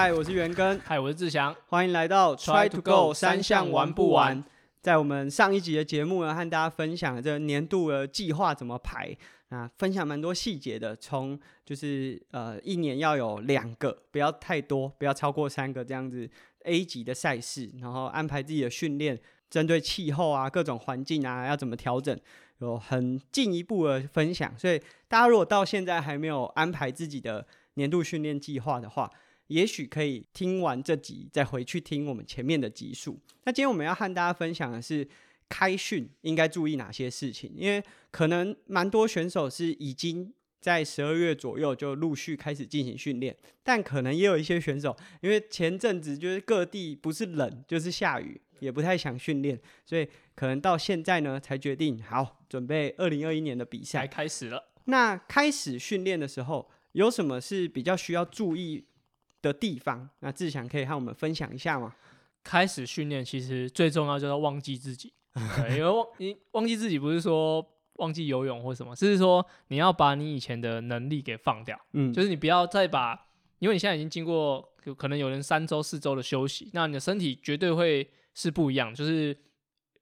嗨，我是元根，嗨，我是志祥，欢迎来到 Try to Go 三项玩不完。在我们上一集的节目呢，和大家分享这年度的计划怎么排啊，分享蛮多细节的。从就是呃，一年要有两个，不要太多，不要超过三个这样子 A 级的赛事，然后安排自己的训练，针对气候啊、各种环境啊，要怎么调整，有很进一步的分享。所以大家如果到现在还没有安排自己的年度训练计划的话，也许可以听完这集，再回去听我们前面的集数。那今天我们要和大家分享的是开训应该注意哪些事情，因为可能蛮多选手是已经在十二月左右就陆续开始进行训练，但可能也有一些选手，因为前阵子就是各地不是冷就是下雨，也不太想训练，所以可能到现在呢才决定好准备二零二一年的比赛开始了。那开始训练的时候，有什么是比较需要注意？的地方，那志强可以和我们分享一下吗？开始训练其实最重要就是忘记自己，因为忘你忘记自己不是说忘记游泳或什么，是说你要把你以前的能力给放掉，嗯，就是你不要再把，因为你现在已经经过可能有人三周四周的休息，那你的身体绝对会是不一样，就是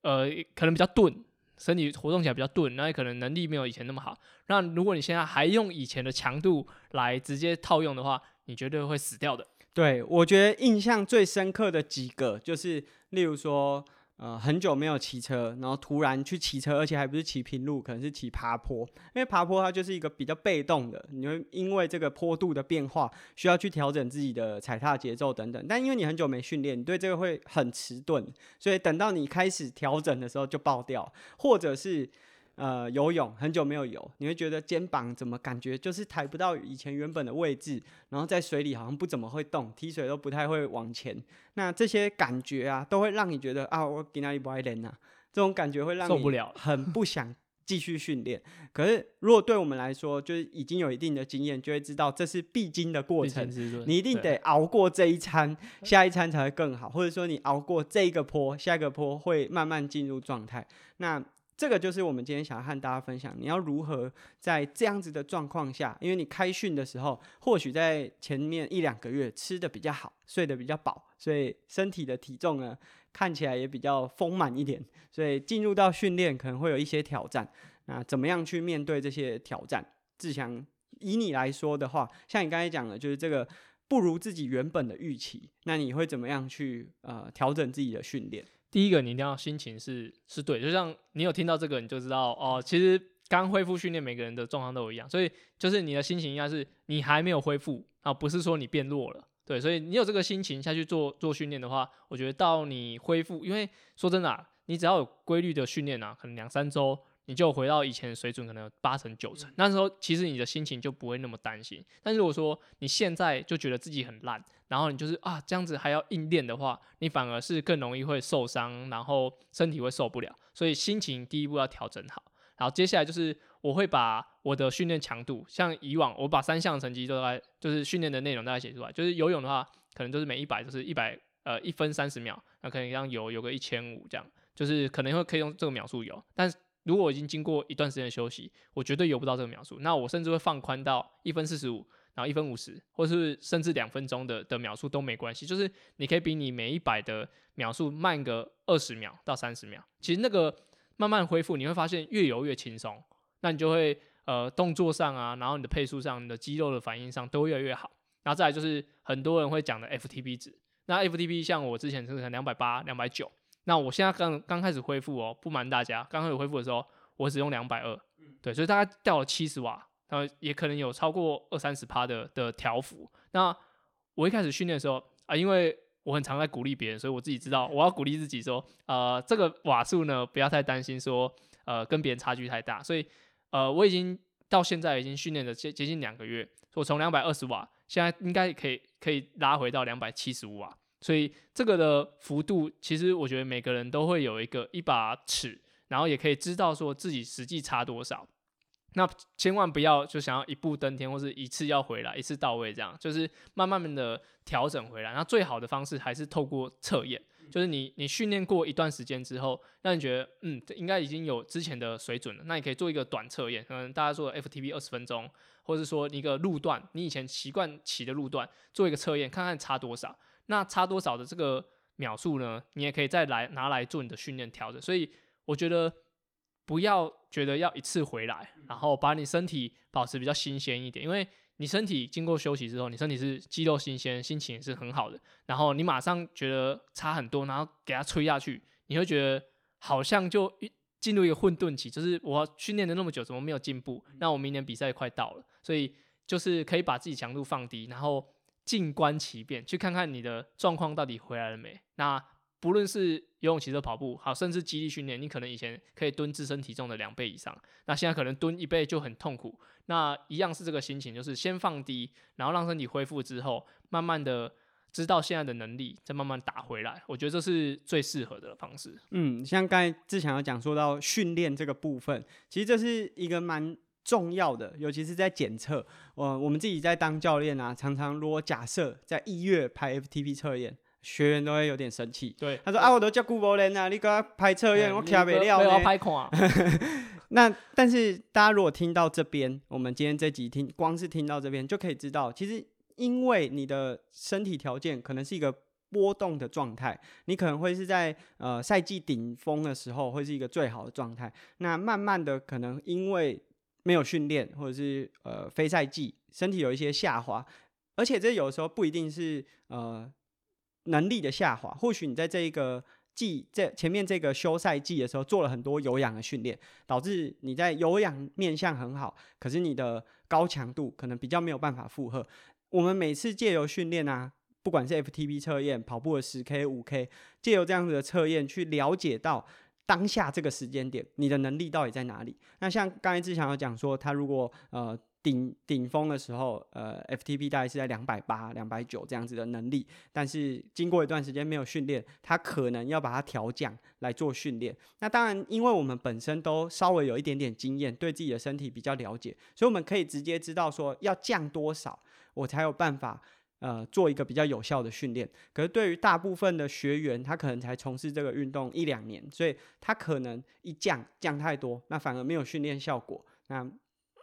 呃可能比较钝，身体活动起来比较钝，那可能能力没有以前那么好。那如果你现在还用以前的强度来直接套用的话，你绝对会死掉的。对我觉得印象最深刻的几个，就是例如说，呃，很久没有骑车，然后突然去骑车，而且还不是骑平路，可能是骑爬坡。因为爬坡它就是一个比较被动的，你会因为这个坡度的变化，需要去调整自己的踩踏节奏等等。但因为你很久没训练，你对这个会很迟钝，所以等到你开始调整的时候就爆掉，或者是。呃，游泳很久没有游，你会觉得肩膀怎么感觉就是抬不到以前原本的位置，然后在水里好像不怎么会动，踢水都不太会往前。那这些感觉啊，都会让你觉得啊，我给哪里不爱练呐？这种感觉会让你受不了，很不想继续训练。可是如果对我们来说，就是已经有一定的经验，就会知道这是必经的过程，你一定得 熬过这一餐，下一餐才会更好，或者说你熬过这一个坡，下一个坡会慢慢进入状态。那这个就是我们今天想要和大家分享，你要如何在这样子的状况下，因为你开训的时候，或许在前面一两个月吃的比较好，睡得比较饱，所以身体的体重呢看起来也比较丰满一点，所以进入到训练可能会有一些挑战。那怎么样去面对这些挑战？志强，以你来说的话，像你刚才讲的，就是这个不如自己原本的预期，那你会怎么样去呃调整自己的训练？第一个，你一定要心情是是对，就像你有听到这个，你就知道哦，其实刚恢复训练，每个人的状况都一样，所以就是你的心情应该是你还没有恢复啊，不是说你变弱了，对，所以你有这个心情下去做做训练的话，我觉得到你恢复，因为说真的，啊，你只要有规律的训练啊，可能两三周。你就回到以前的水准，可能有八成九成，那时候其实你的心情就不会那么担心。但如果说你现在就觉得自己很烂，然后你就是啊这样子还要硬练的话，你反而是更容易会受伤，然后身体会受不了。所以心情第一步要调整好，然后接下来就是我会把我的训练强度，像以往我把三项成绩都在，就是训练的内容大概写出来。就是游泳的话，可能就是每一百就是一百呃一分三十秒，那可能让游游个一千五这样，就是可能会可以用这个秒数游，但是。如果我已经经过一段时间的休息，我绝对游不到这个秒数。那我甚至会放宽到一分四十五，然后一分五十，或是甚至两分钟的的秒数都没关系。就是你可以比你每一百的秒数慢个二十秒到三十秒。其实那个慢慢恢复，你会发现越游越轻松。那你就会呃动作上啊，然后你的配速上、你的肌肉的反应上都越来越好。然后再来就是很多人会讲的 FTP 值。那 FTP 像我之前是两百八、两百九。那我现在刚刚开始恢复哦，不瞒大家，刚开始恢复的时候，我只用两百二，对，所以大概掉了七十瓦，然后也可能有超过二三十趴的的调幅。那我一开始训练的时候啊，因为我很常在鼓励别人，所以我自己知道我要鼓励自己说，呃，这个瓦数呢不要太担心说，呃，跟别人差距太大。所以呃，我已经到现在已经训练了接接近两个月，我从两百二十瓦，现在应该可以可以拉回到两百七十五瓦。所以这个的幅度，其实我觉得每个人都会有一个一把尺，然后也可以知道说自己实际差多少。那千万不要就想要一步登天，或是一次要回来一次到位，这样就是慢慢的调整回来。那最好的方式还是透过测验。就是你你训练过一段时间之后，让你觉得嗯，这应该已经有之前的水准了，那你可以做一个短测验，可能大家做 FTP 二十分钟，或者是说一个路段，你以前习惯骑的路段做一个测验，看看差多少。那差多少的这个秒数呢？你也可以再来拿来做你的训练调整。所以我觉得不要觉得要一次回来，然后把你身体保持比较新鲜一点，因为你身体经过休息之后，你身体是肌肉新鲜，心情也是很好的。然后你马上觉得差很多，然后给它吹下去，你会觉得好像就进入一个混沌期，就是我训练了那么久，怎么没有进步？那我明年比赛快到了，所以就是可以把自己强度放低，然后。静观其变，去看看你的状况到底回来了没。那不论是游泳、骑车、跑步，好，甚至肌力训练，你可能以前可以蹲自身体重的两倍以上，那现在可能蹲一倍就很痛苦。那一样是这个心情，就是先放低，然后让身体恢复之后，慢慢的知道现在的能力，再慢慢打回来。我觉得这是最适合的方式。嗯，像刚才志强有讲说到训练这个部分，其实这是一个蛮。重要的，尤其是在检测，我我们自己在当教练啊，常常如果假设在一月拍 FTP 测验，学员都会有点生气。对，他说啊，我都叫顾博人啊，你给他拍测验，我卡不了呢。拍款。那但是大家如果听到这边，我们今天这集听，光是听到这边就可以知道，其实因为你的身体条件可能是一个波动的状态，你可能会是在呃赛季顶峰的时候会是一个最好的状态，那慢慢的可能因为没有训练，或者是呃非赛季，身体有一些下滑，而且这有时候不一定是呃能力的下滑，或许你在这一个季在前面这个休赛季的时候做了很多有氧的训练，导致你在有氧面向很好，可是你的高强度可能比较没有办法负荷。我们每次借由训练啊，不管是 FTP 测验、跑步的十 K、五 K，借由这样子的测验去了解到。当下这个时间点，你的能力到底在哪里？那像刚才志强有讲说，他如果呃顶顶峰的时候，呃 FTP 大概是在两百八、两百九这样子的能力，但是经过一段时间没有训练，他可能要把它调降来做训练。那当然，因为我们本身都稍微有一点点经验，对自己的身体比较了解，所以我们可以直接知道说要降多少，我才有办法。呃，做一个比较有效的训练，可是对于大部分的学员，他可能才从事这个运动一两年，所以他可能一降降太多，那反而没有训练效果，那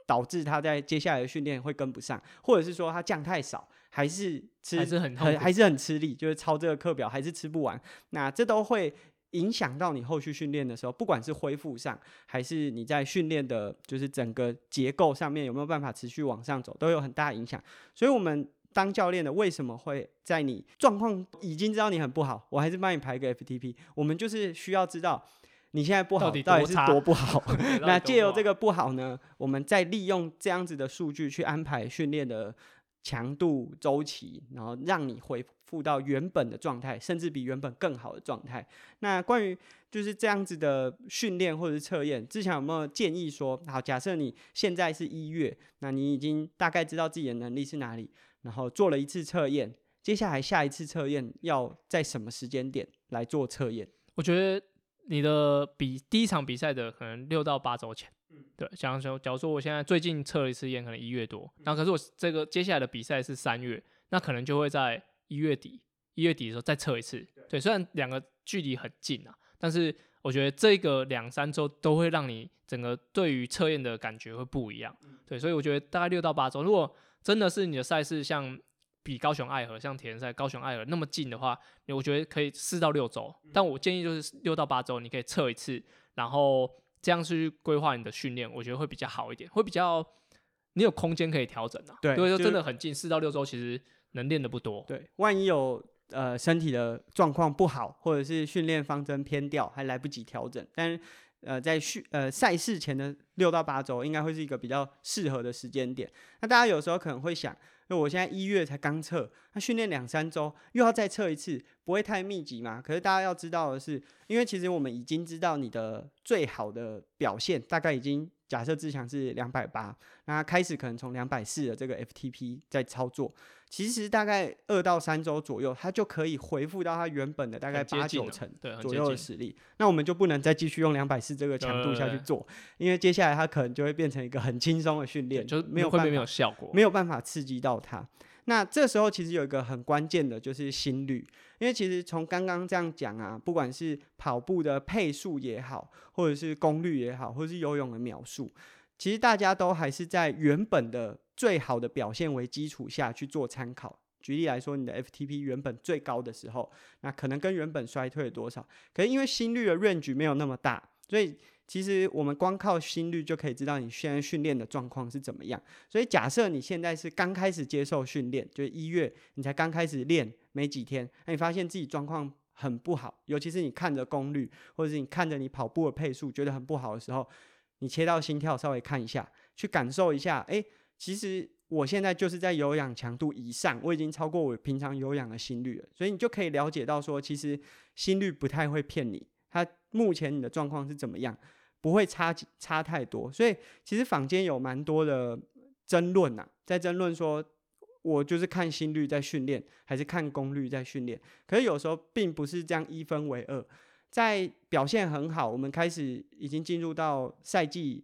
导致他在接下来的训练会跟不上，或者是说他降太少，还是吃还是很很还是很吃力，就是抄这个课表还是吃不完，那这都会影响到你后续训练的时候，不管是恢复上，还是你在训练的，就是整个结构上面有没有办法持续往上走，都有很大影响，所以我们。当教练的为什么会在你状况已经知道你很不好，我还是帮你排个 FTP。我们就是需要知道你现在不好到底是多不好。那借由这个不好呢，我们再利用这样子的数据去安排训练的强度周期，然后让你恢复到原本的状态，甚至比原本更好的状态。那关于就是这样子的训练或者是测验，之前有没有建议说，好，假设你现在是一月，那你已经大概知道自己的能力是哪里？然后做了一次测验，接下来下一次测验要在什么时间点来做测验？我觉得你的比第一场比赛的可能六到八周前，嗯，对，假如说假如说我现在最近测了一次验，可能一月多，然后可是我这个接下来的比赛是三月，那可能就会在一月底，一月底的时候再测一次。对，虽然两个距离很近啊，但是我觉得这个两三周都会让你整个对于测验的感觉会不一样。对，所以我觉得大概六到八周，如果真的是你的赛事像比高雄爱河像铁人赛高雄爱河那么近的话，我觉得可以四到六周，但我建议就是六到八周，你可以测一次，然后这样去规划你的训练，我觉得会比较好一点，会比较你有空间可以调整啊。对，因为真的很近，四到六周其实能练的不多。对，万一有呃身体的状况不好，或者是训练方针偏掉，还来不及调整，但是。呃，在训呃赛事前的六到八周，应该会是一个比较适合的时间点。那大家有时候可能会想，那我现在一月才刚测，那训练两三周又要再测一次，不会太密集嘛？可是大家要知道的是，因为其实我们已经知道你的最好的表现，大概已经假设志强是两百八，那开始可能从两百四的这个 FTP 在操作。其实大概二到三周左右，它就可以恢复到它原本的大概八九成左右的实力。那我们就不能再继续用两百四这个强度下去做，因为接下来它可能就会变成一个很轻松的训练，就没有会没有效果，没有办法刺激到它。那这时候其实有一个很关键的就是心率，因为其实从刚刚这样讲啊，不管是跑步的配速也好，或者是功率也好，或者是游泳的秒数，其实大家都还是在原本的最好的表现为基础下去做参考。举例来说，你的 FTP 原本最高的时候，那可能跟原本衰退了多少？可是因为心率的 range 没有那么大，所以其实我们光靠心率就可以知道你现在训练的状况是怎么样。所以假设你现在是刚开始接受训练，就是一月你才刚开始练没几天，那你发现自己状况很不好，尤其是你看着功率，或者是你看着你跑步的配速觉得很不好的时候，你切到心跳稍微看一下，去感受一下，诶，其实。我现在就是在有氧强度以上，我已经超过我平常有氧的心率了，所以你就可以了解到说，其实心率不太会骗你，他目前你的状况是怎么样，不会差差太多。所以其实坊间有蛮多的争论呐，在争论说，我就是看心率在训练，还是看功率在训练？可是有时候并不是这样一分为二，在表现很好，我们开始已经进入到赛季。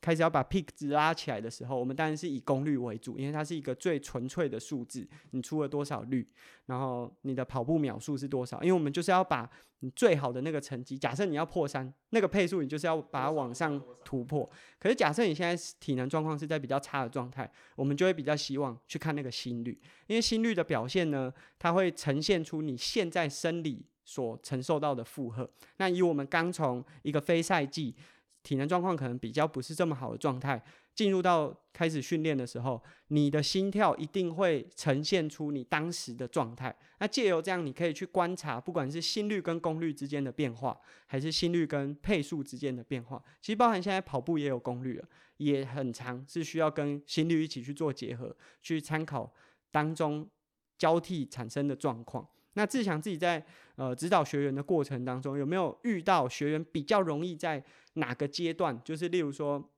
开始要把 peak 值拉起来的时候，我们当然是以功率为主，因为它是一个最纯粹的数字。你出了多少率，然后你的跑步秒数是多少？因为我们就是要把你最好的那个成绩，假设你要破三，那个配速你就是要把它往上突破。可是假设你现在体能状况是在比较差的状态，我们就会比较希望去看那个心率，因为心率的表现呢，它会呈现出你现在生理所承受到的负荷。那以我们刚从一个非赛季。体能状况可能比较不是这么好的状态，进入到开始训练的时候，你的心跳一定会呈现出你当时的状态。那借由这样，你可以去观察，不管是心率跟功率之间的变化，还是心率跟配速之间的变化。其实包含现在跑步也有功率了，也很长，是需要跟心率一起去做结合，去参考当中交替产生的状况。那志强自己在呃指导学员的过程当中，有没有遇到学员比较容易在哪个阶段，就是例如说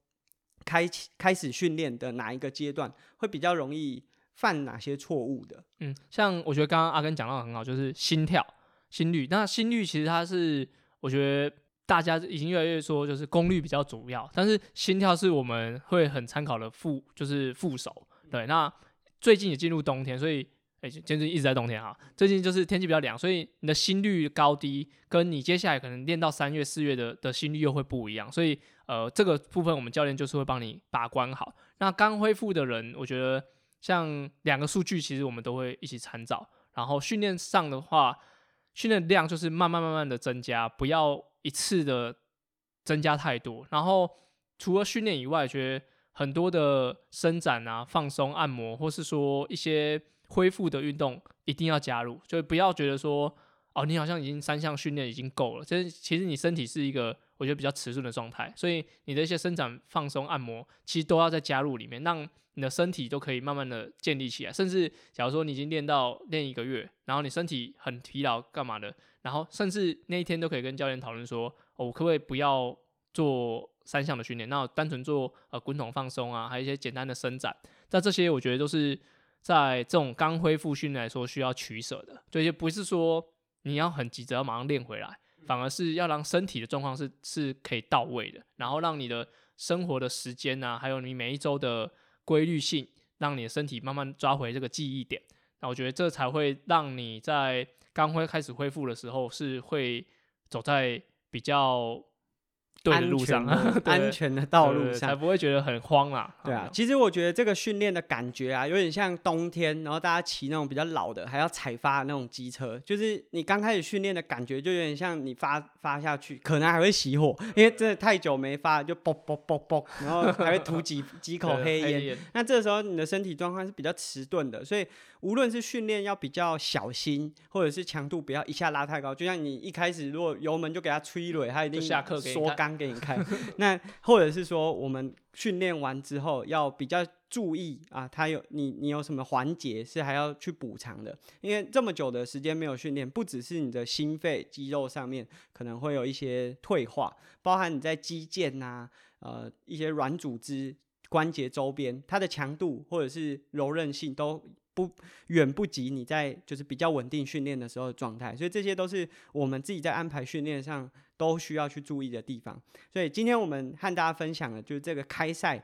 开开始训练的哪一个阶段，会比较容易犯哪些错误的？嗯，像我觉得刚刚阿根讲到很好，就是心跳、心率。那心率其实它是，我觉得大家已经越来越说，就是功率比较主要，但是心跳是我们会很参考的副，就是副手。对，那最近也进入冬天，所以。哎，最近一直在冬天啊，最近就是天气比较凉，所以你的心率高低跟你接下来可能练到三月、四月的的心率又会不一样，所以呃，这个部分我们教练就是会帮你把关好。那刚恢复的人，我觉得像两个数据，其实我们都会一起参照。然后训练上的话，训练量就是慢慢慢慢的增加，不要一次的增加太多。然后除了训练以外，觉得很多的伸展啊、放松、按摩，或是说一些。恢复的运动一定要加入，就不要觉得说哦，你好像已经三项训练已经够了。其实其实你身体是一个我觉得比较迟钝的状态，所以你的一些伸展、放松、按摩，其实都要再加入里面，让你的身体都可以慢慢的建立起来。甚至假如说你已经练到练一个月，然后你身体很疲劳干嘛的，然后甚至那一天都可以跟教练讨论说，哦，我可不可以不要做三项的训练，那单纯做呃滚筒放松啊，还有一些简单的伸展。那这些我觉得都是。在这种刚恢复训练来说，需要取舍的，就，就不是说你要很急着要马上练回来，反而是要让身体的状况是是可以到位的，然后让你的生活的时间呐，还有你每一周的规律性，让你的身体慢慢抓回这个记忆点。那我觉得这才会让你在刚恢开始恢复的时候，是会走在比较。对的路上，安全的道路上，才不会觉得很慌啦。对啊，其实我觉得这个训练的感觉啊，有点像冬天，然后大家骑那种比较老的，还要踩发那种机车，就是你刚开始训练的感觉，就有点像你发发下去，可能还会熄火，因为真的太久没发，就啵啵啵啵，然后还会吐几几口黑烟。那这时候你的身体状况是比较迟钝的，所以。无论是训练要比较小心，或者是强度不要一下拉太高，就像你一开始如果油门就给它吹蕊，它一定缩缸给你看。那或者是说，我们训练完之后要比较注意啊，它有你你有什么环节是还要去补偿的？因为这么久的时间没有训练，不只是你的心肺肌肉上面可能会有一些退化，包含你在肌腱呐，呃一些软组织关节周边，它的强度或者是柔韧性都。不远不及你在就是比较稳定训练的时候的状态，所以这些都是我们自己在安排训练上都需要去注意的地方。所以今天我们和大家分享的就是这个开赛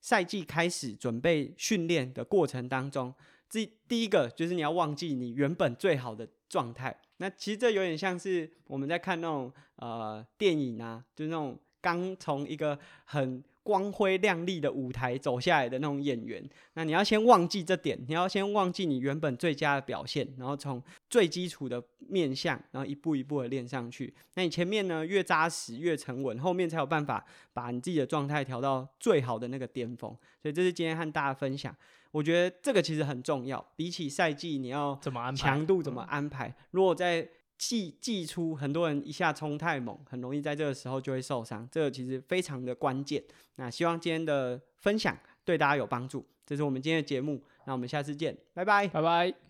赛季开始准备训练的过程当中，这第一个就是你要忘记你原本最好的状态。那其实这有点像是我们在看那种呃电影啊，就是那种刚从一个很光辉亮丽的舞台走下来的那种演员。那你要先忘记这点，你要先忘记你原本最佳的表现，然后从最基础的面向，然后一步一步的练上去。那你前面呢越扎实越沉稳，后面才有办法把你自己的状态调到最好的那个巅峰。所以这是今天和大家分享。我觉得这个其实很重要，比起赛季你要怎么安排？强度怎么安排？如果在寄寄出很多人一下冲太猛，很容易在这个时候就会受伤，这个其实非常的关键。那希望今天的分享对大家有帮助，这是我们今天的节目，那我们下次见，拜拜，拜拜。